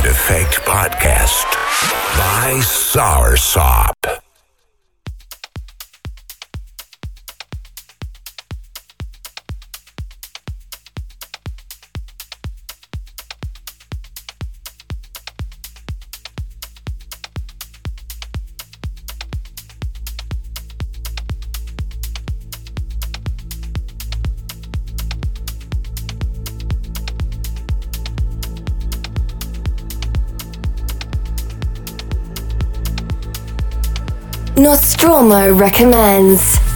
Side Effect Podcast by Soursop. Nostromo recommends.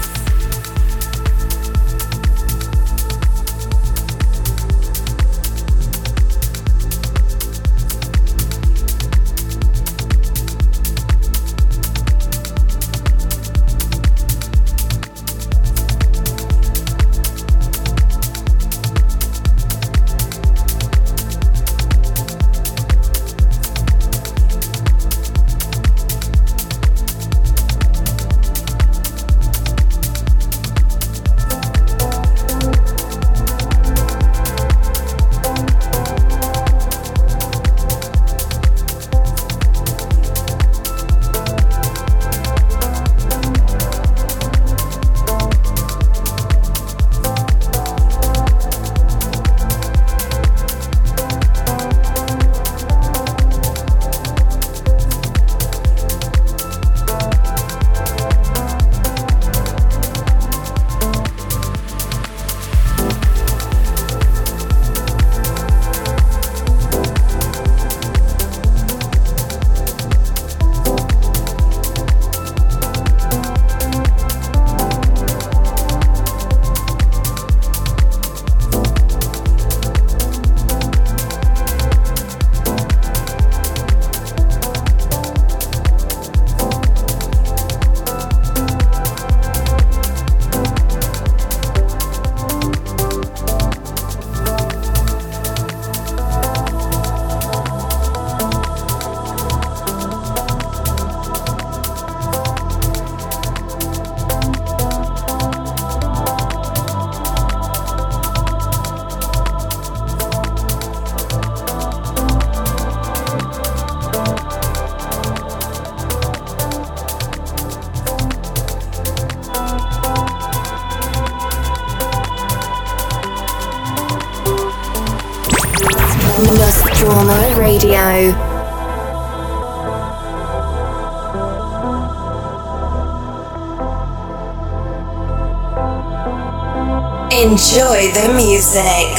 Enjoy the music.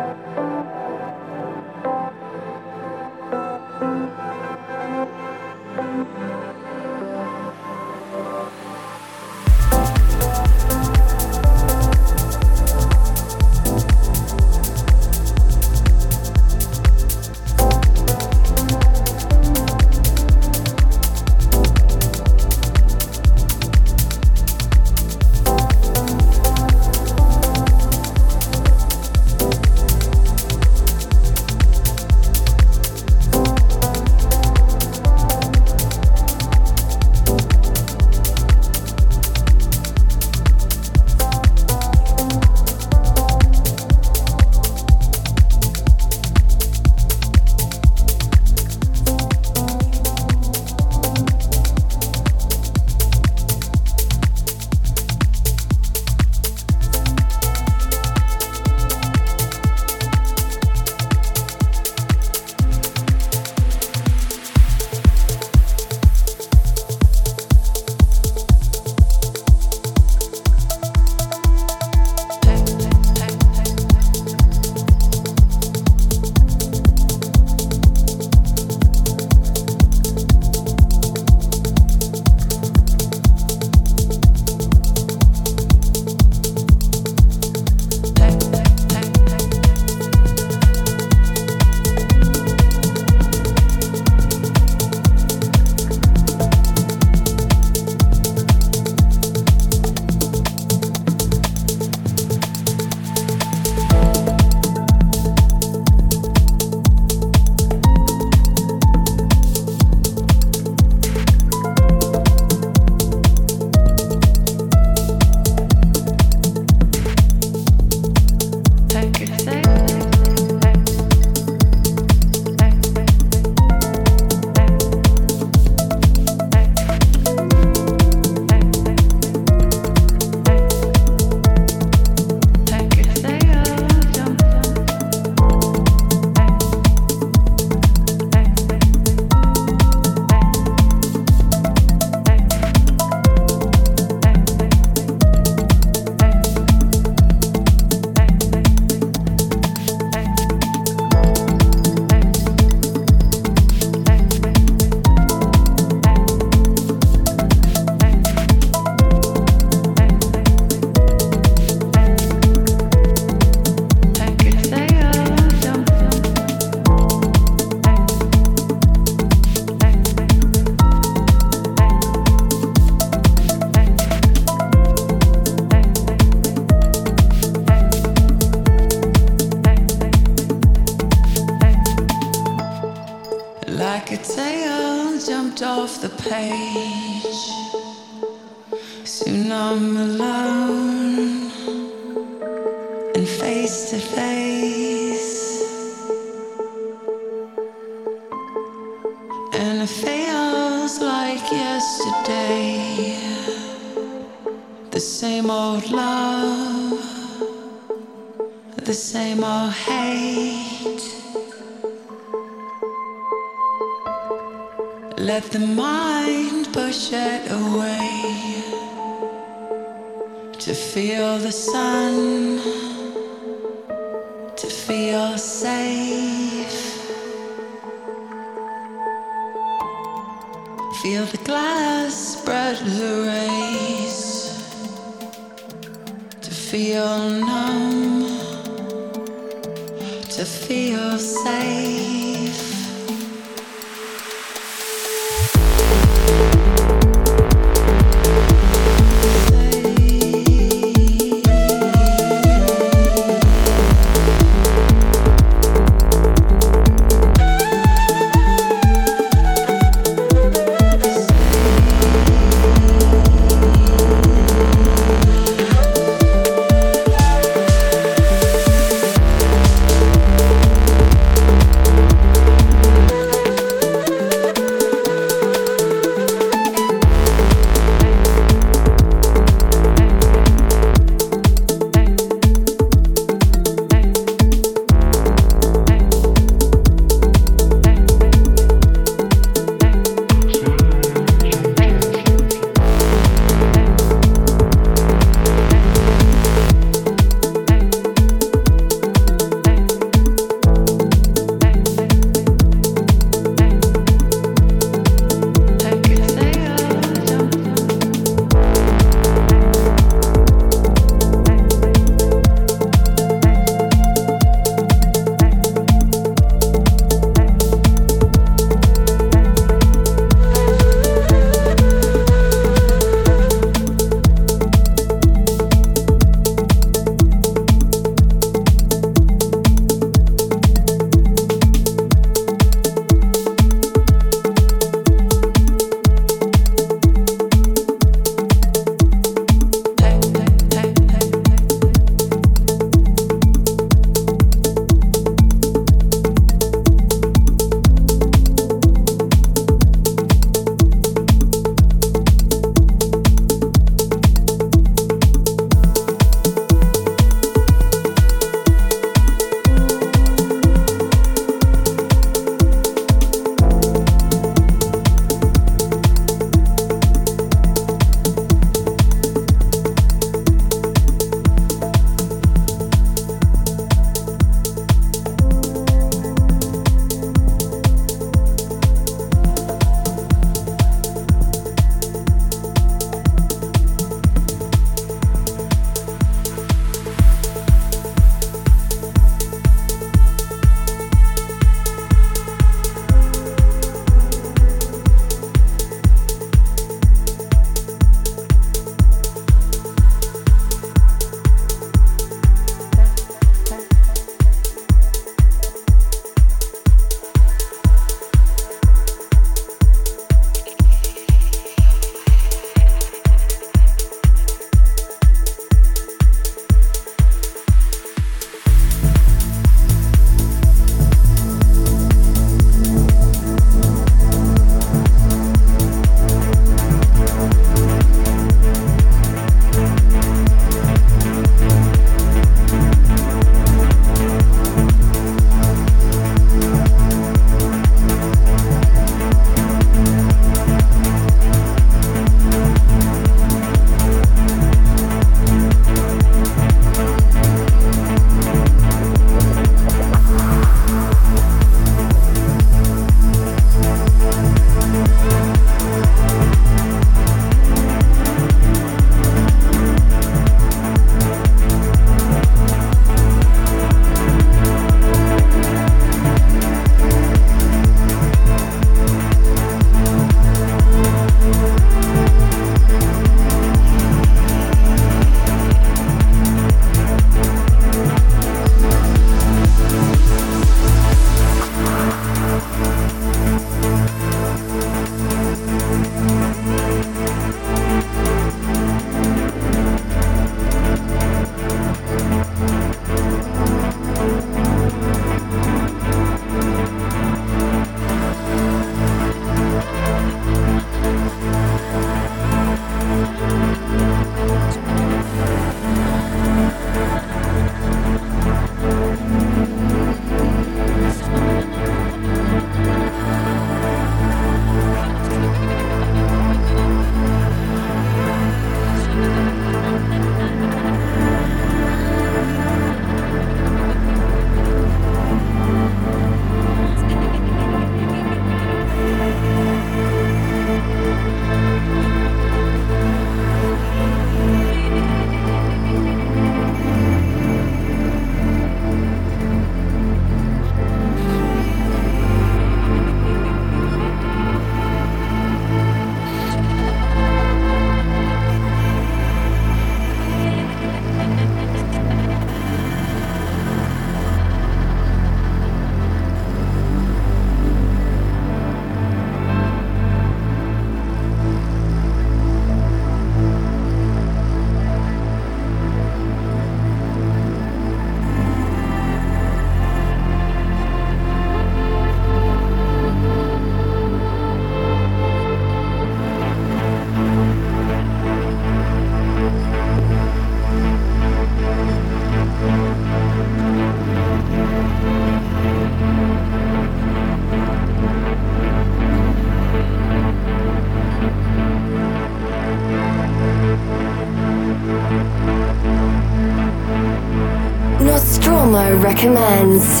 Recommends.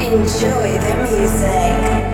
Enjoy the music.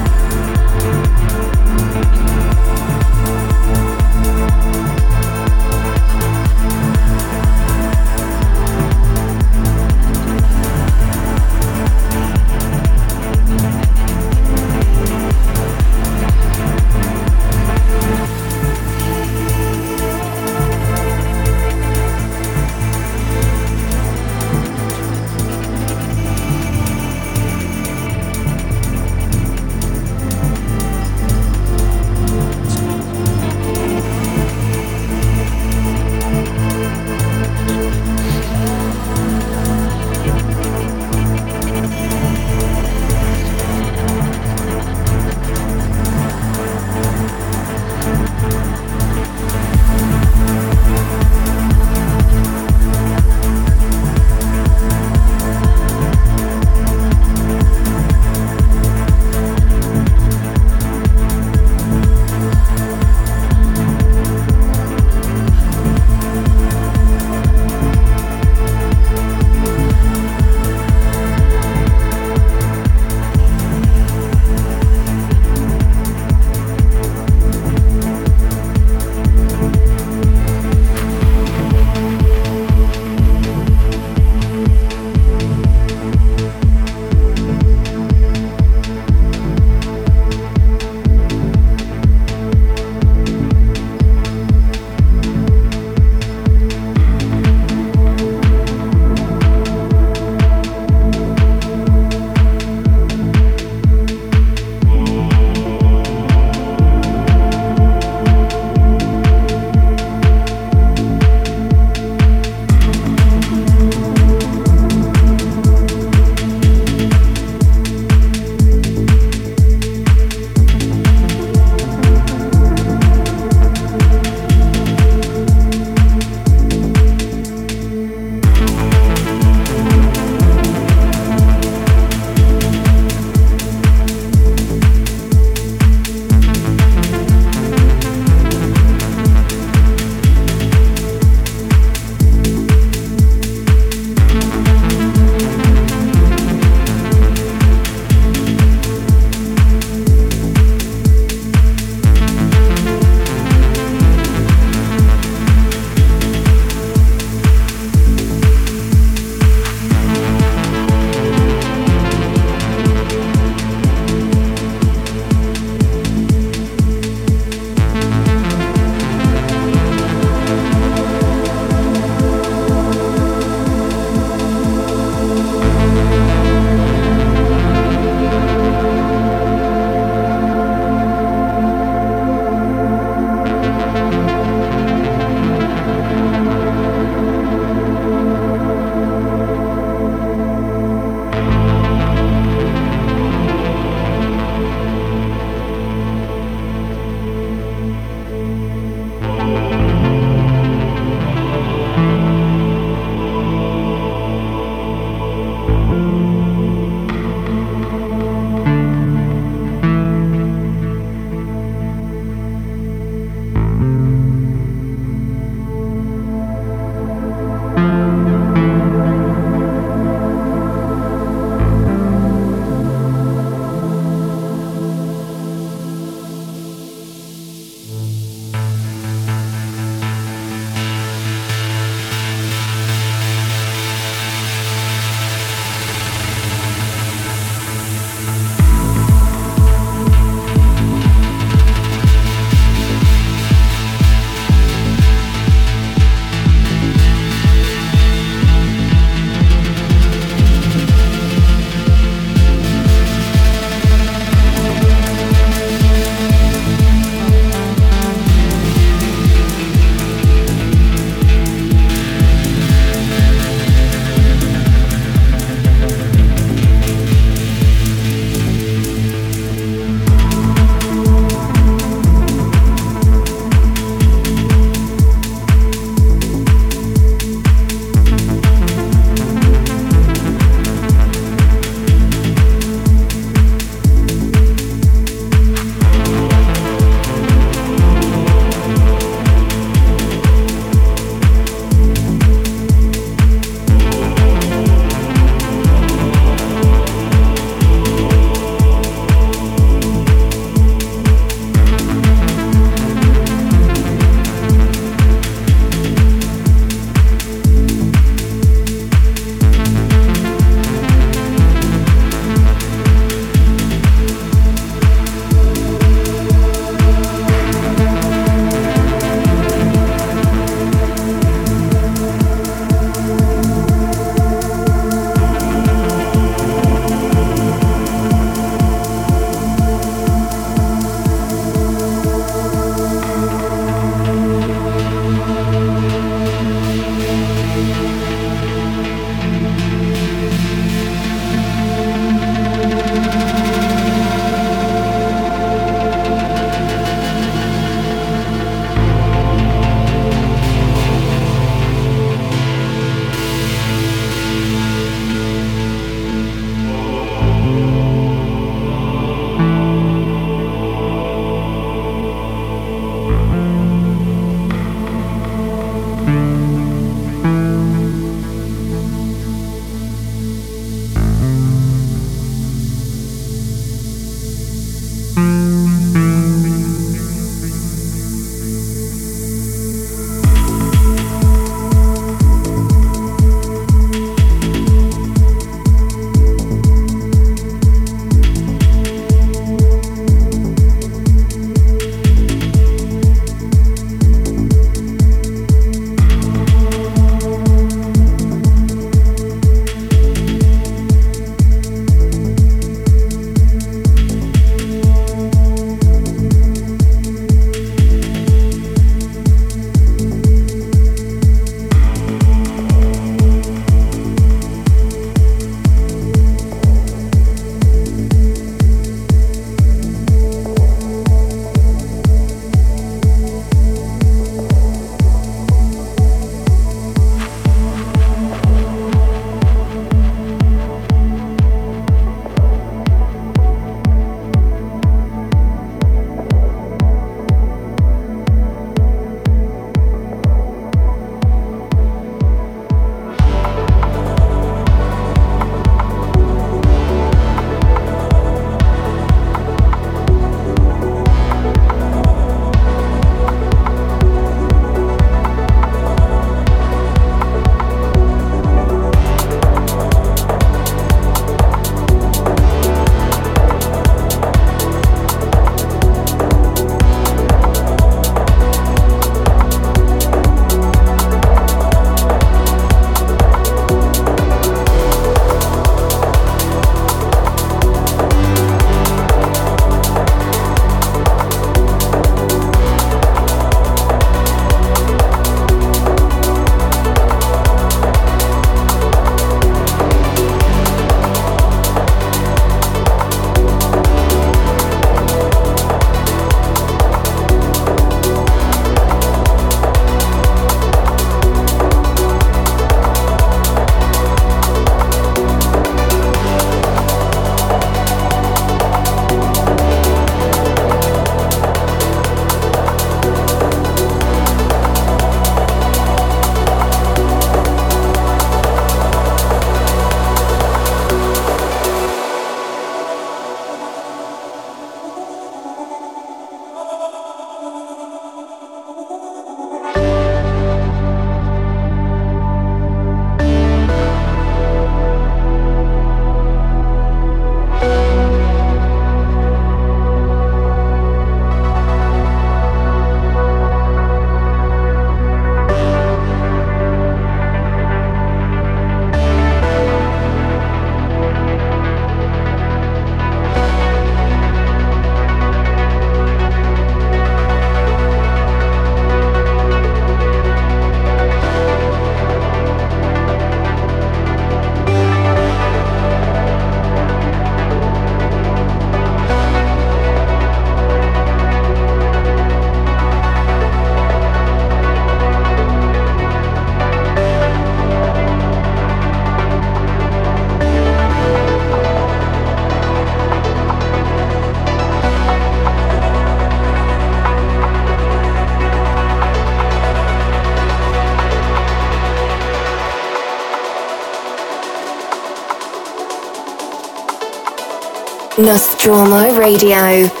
Nostromo Radio.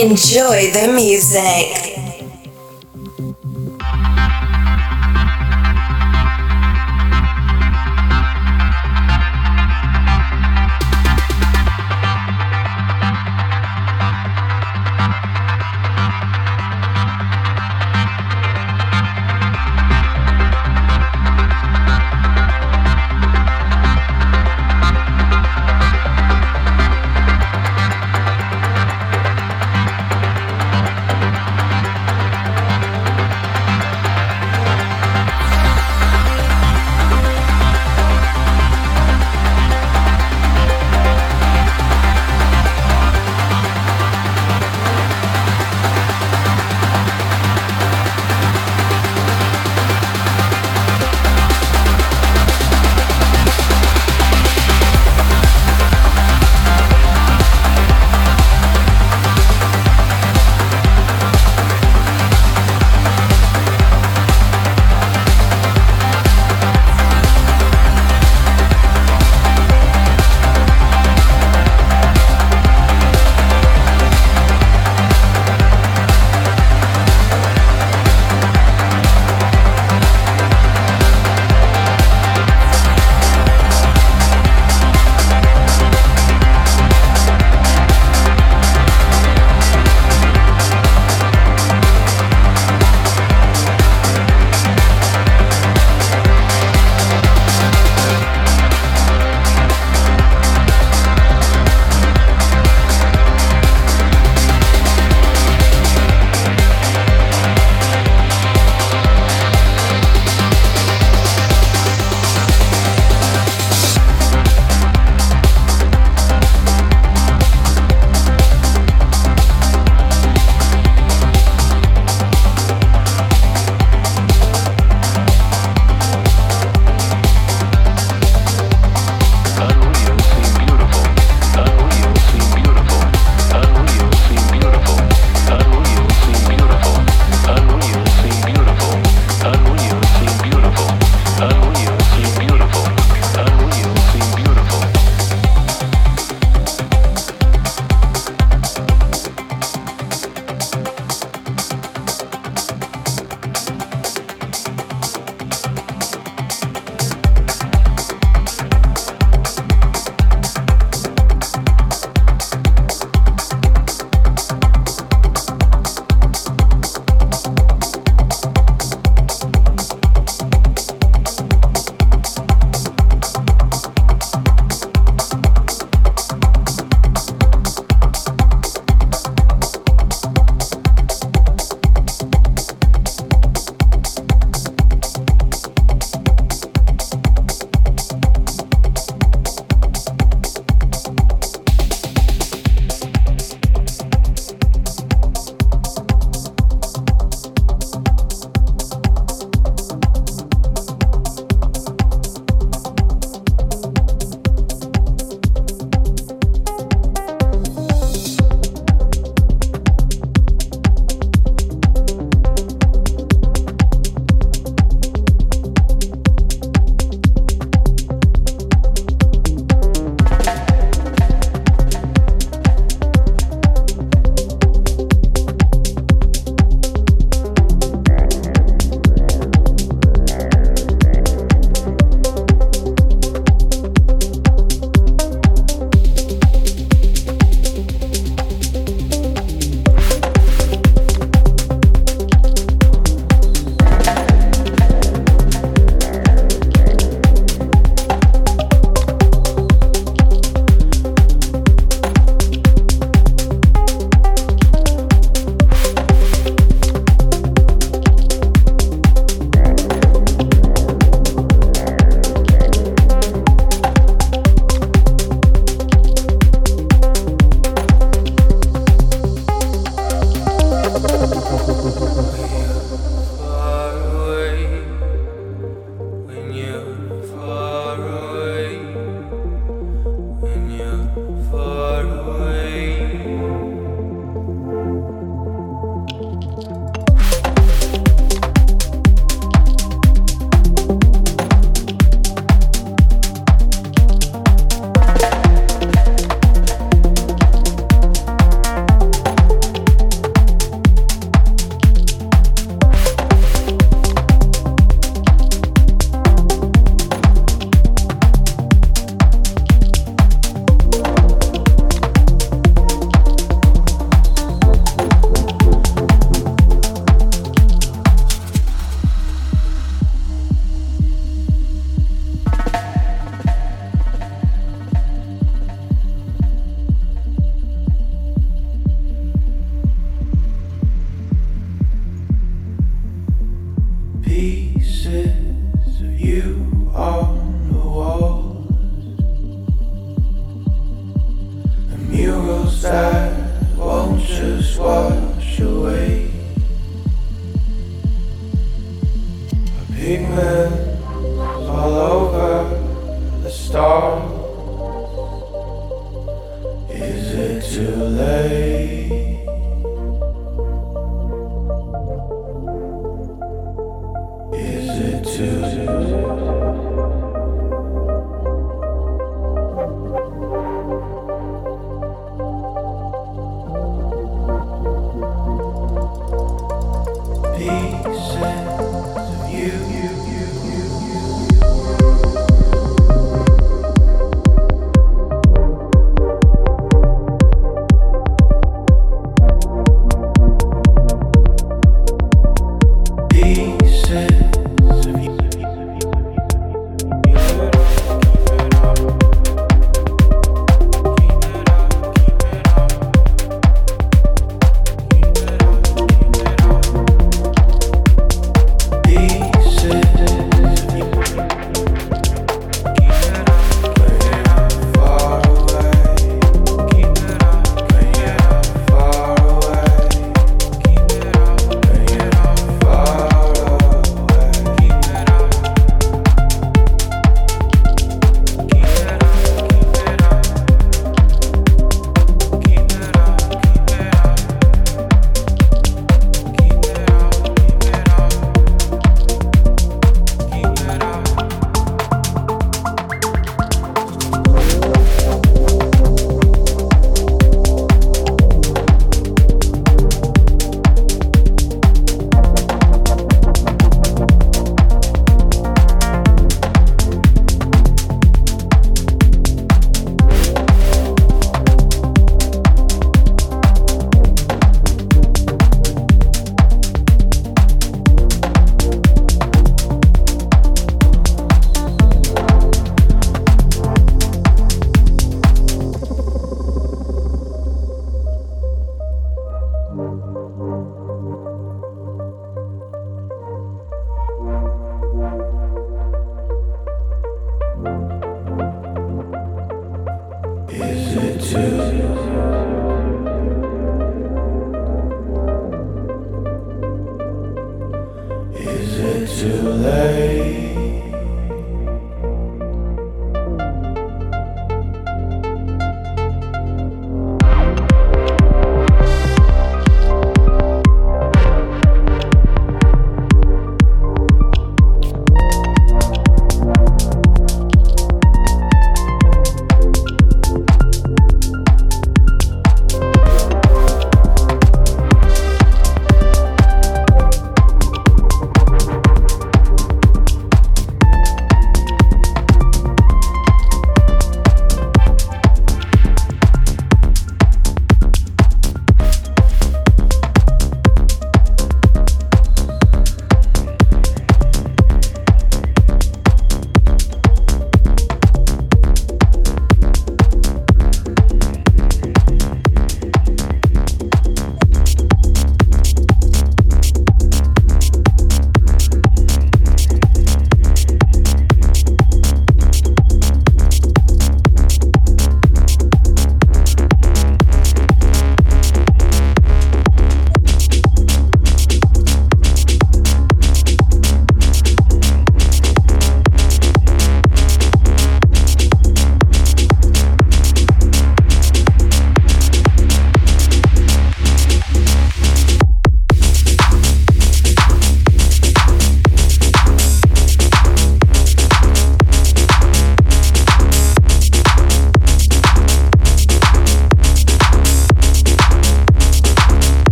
Enjoy the music.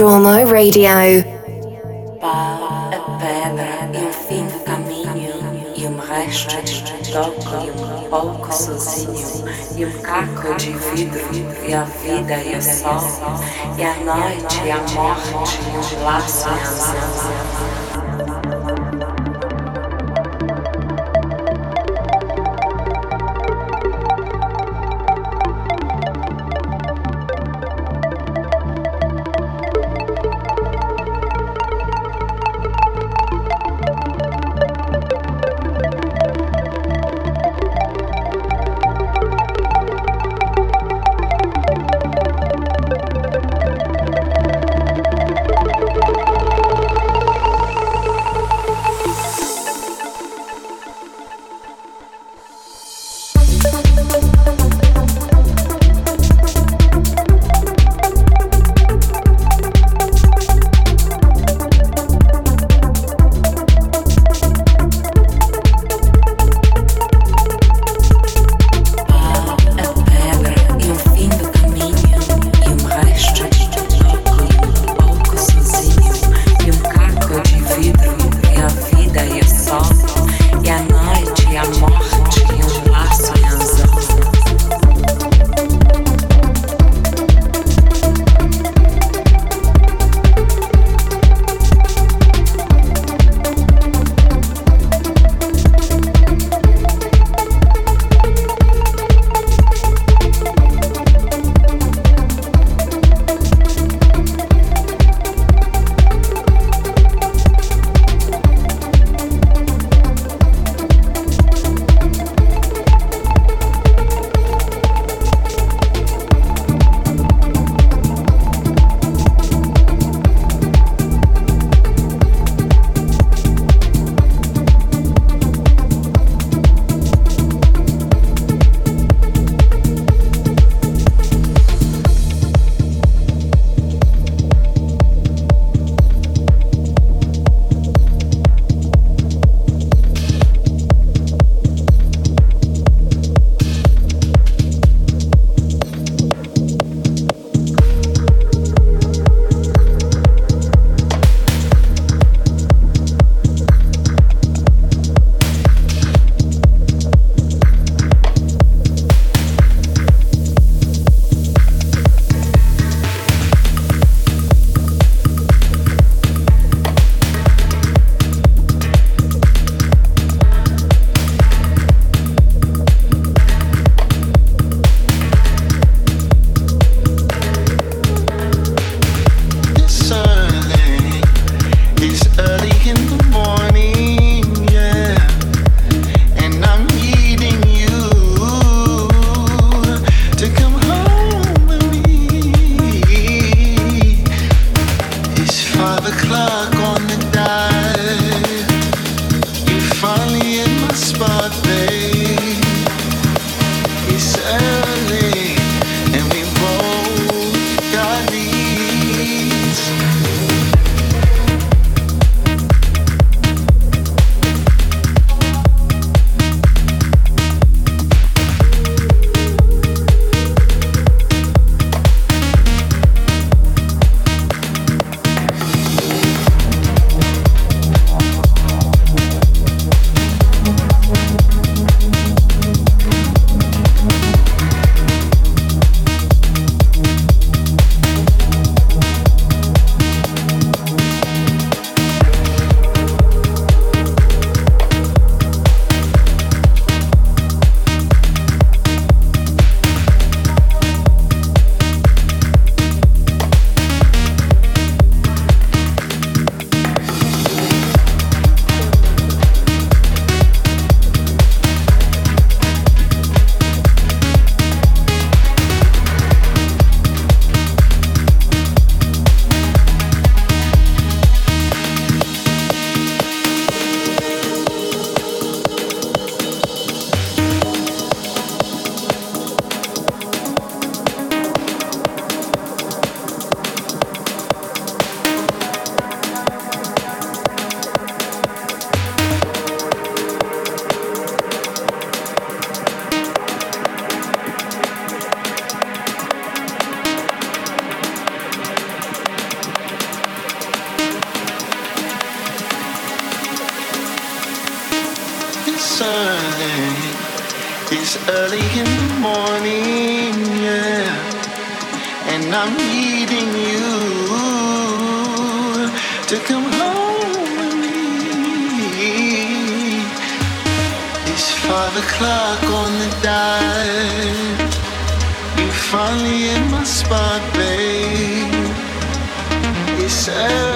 Nostromo Radio. Pá, a pedra caminho e um resto de toco um pouco sozinho e um caco de vidro e a vida e o sol e a noite e a morte e laço e a It's early in the morning, yeah, and I'm needing you to come home with me. It's five o'clock on the dot. You finally in my spot, babe. It's early,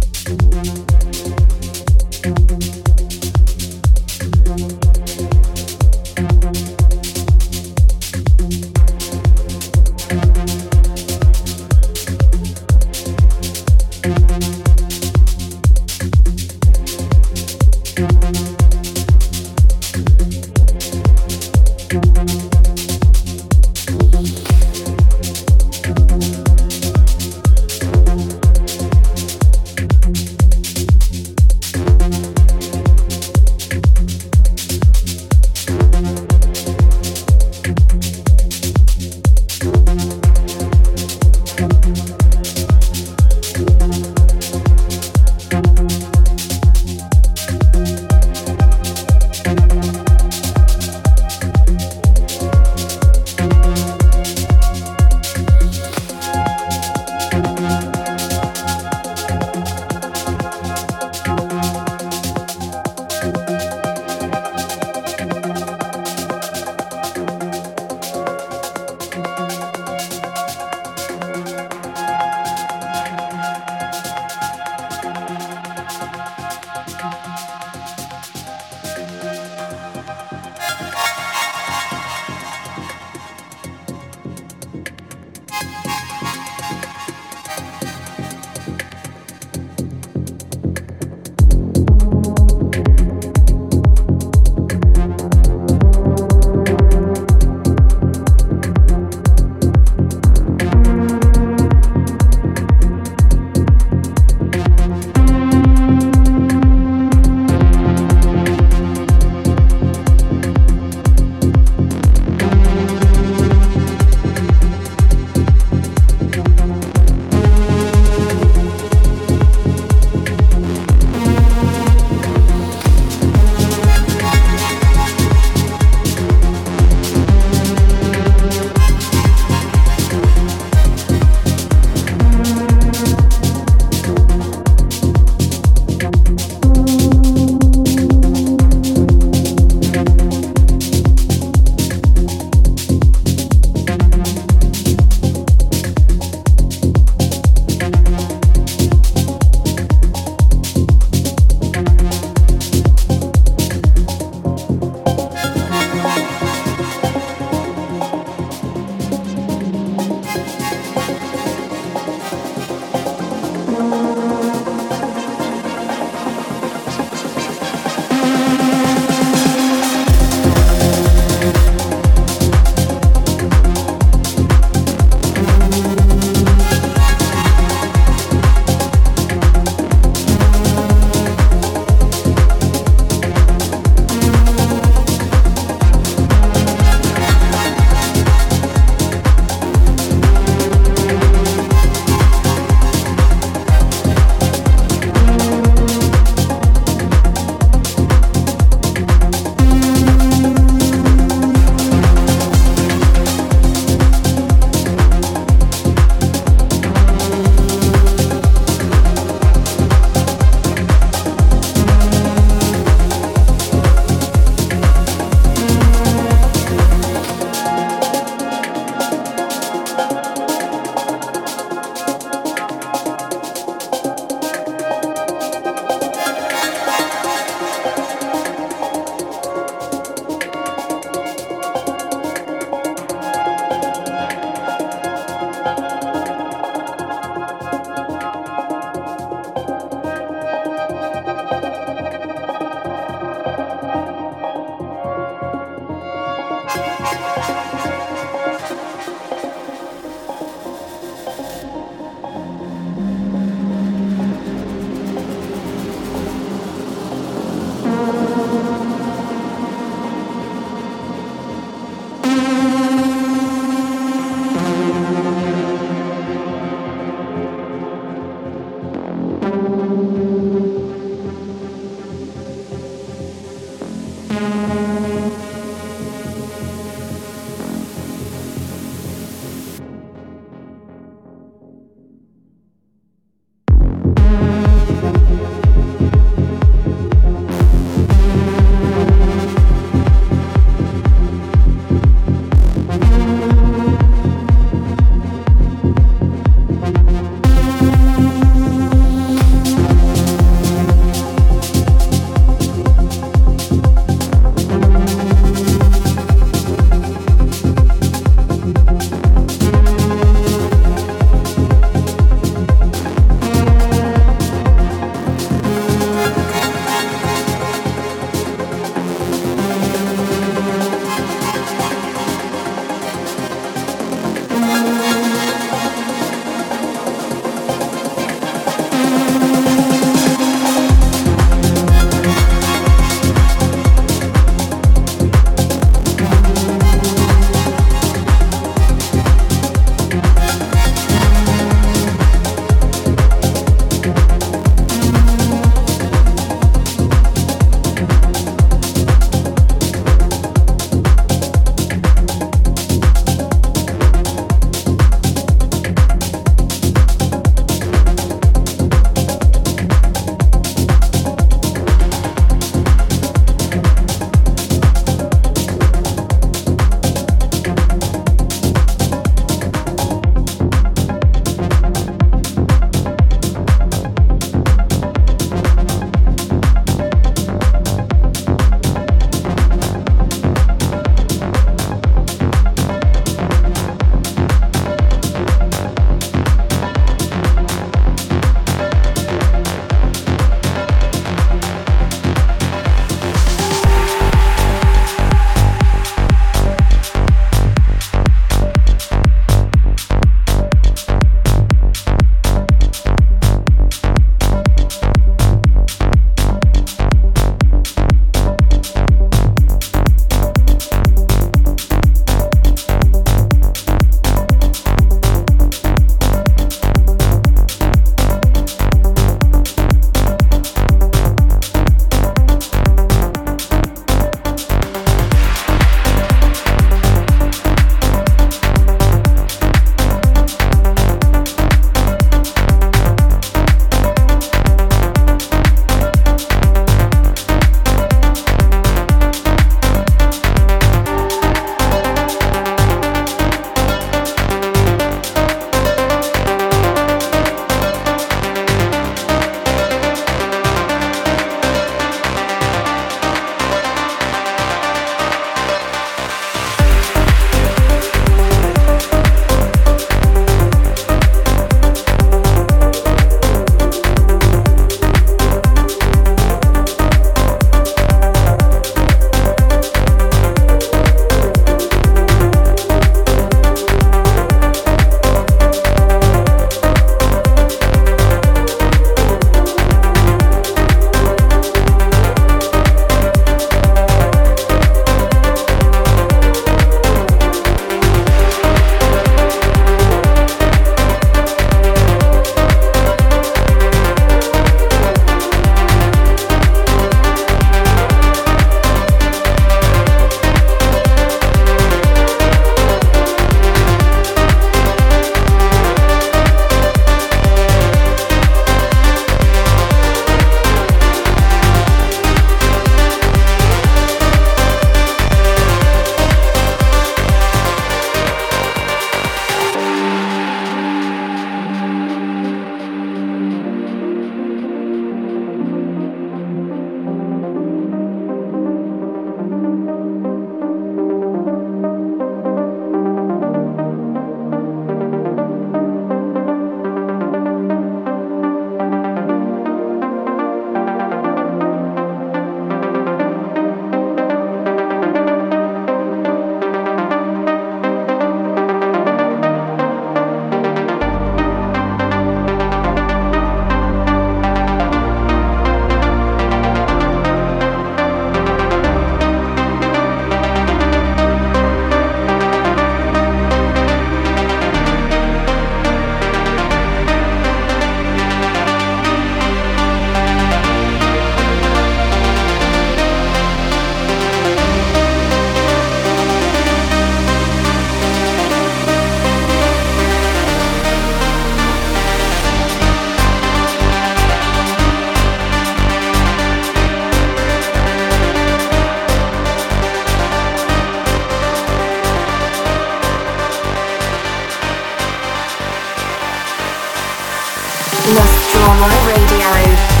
Nostromo Radio.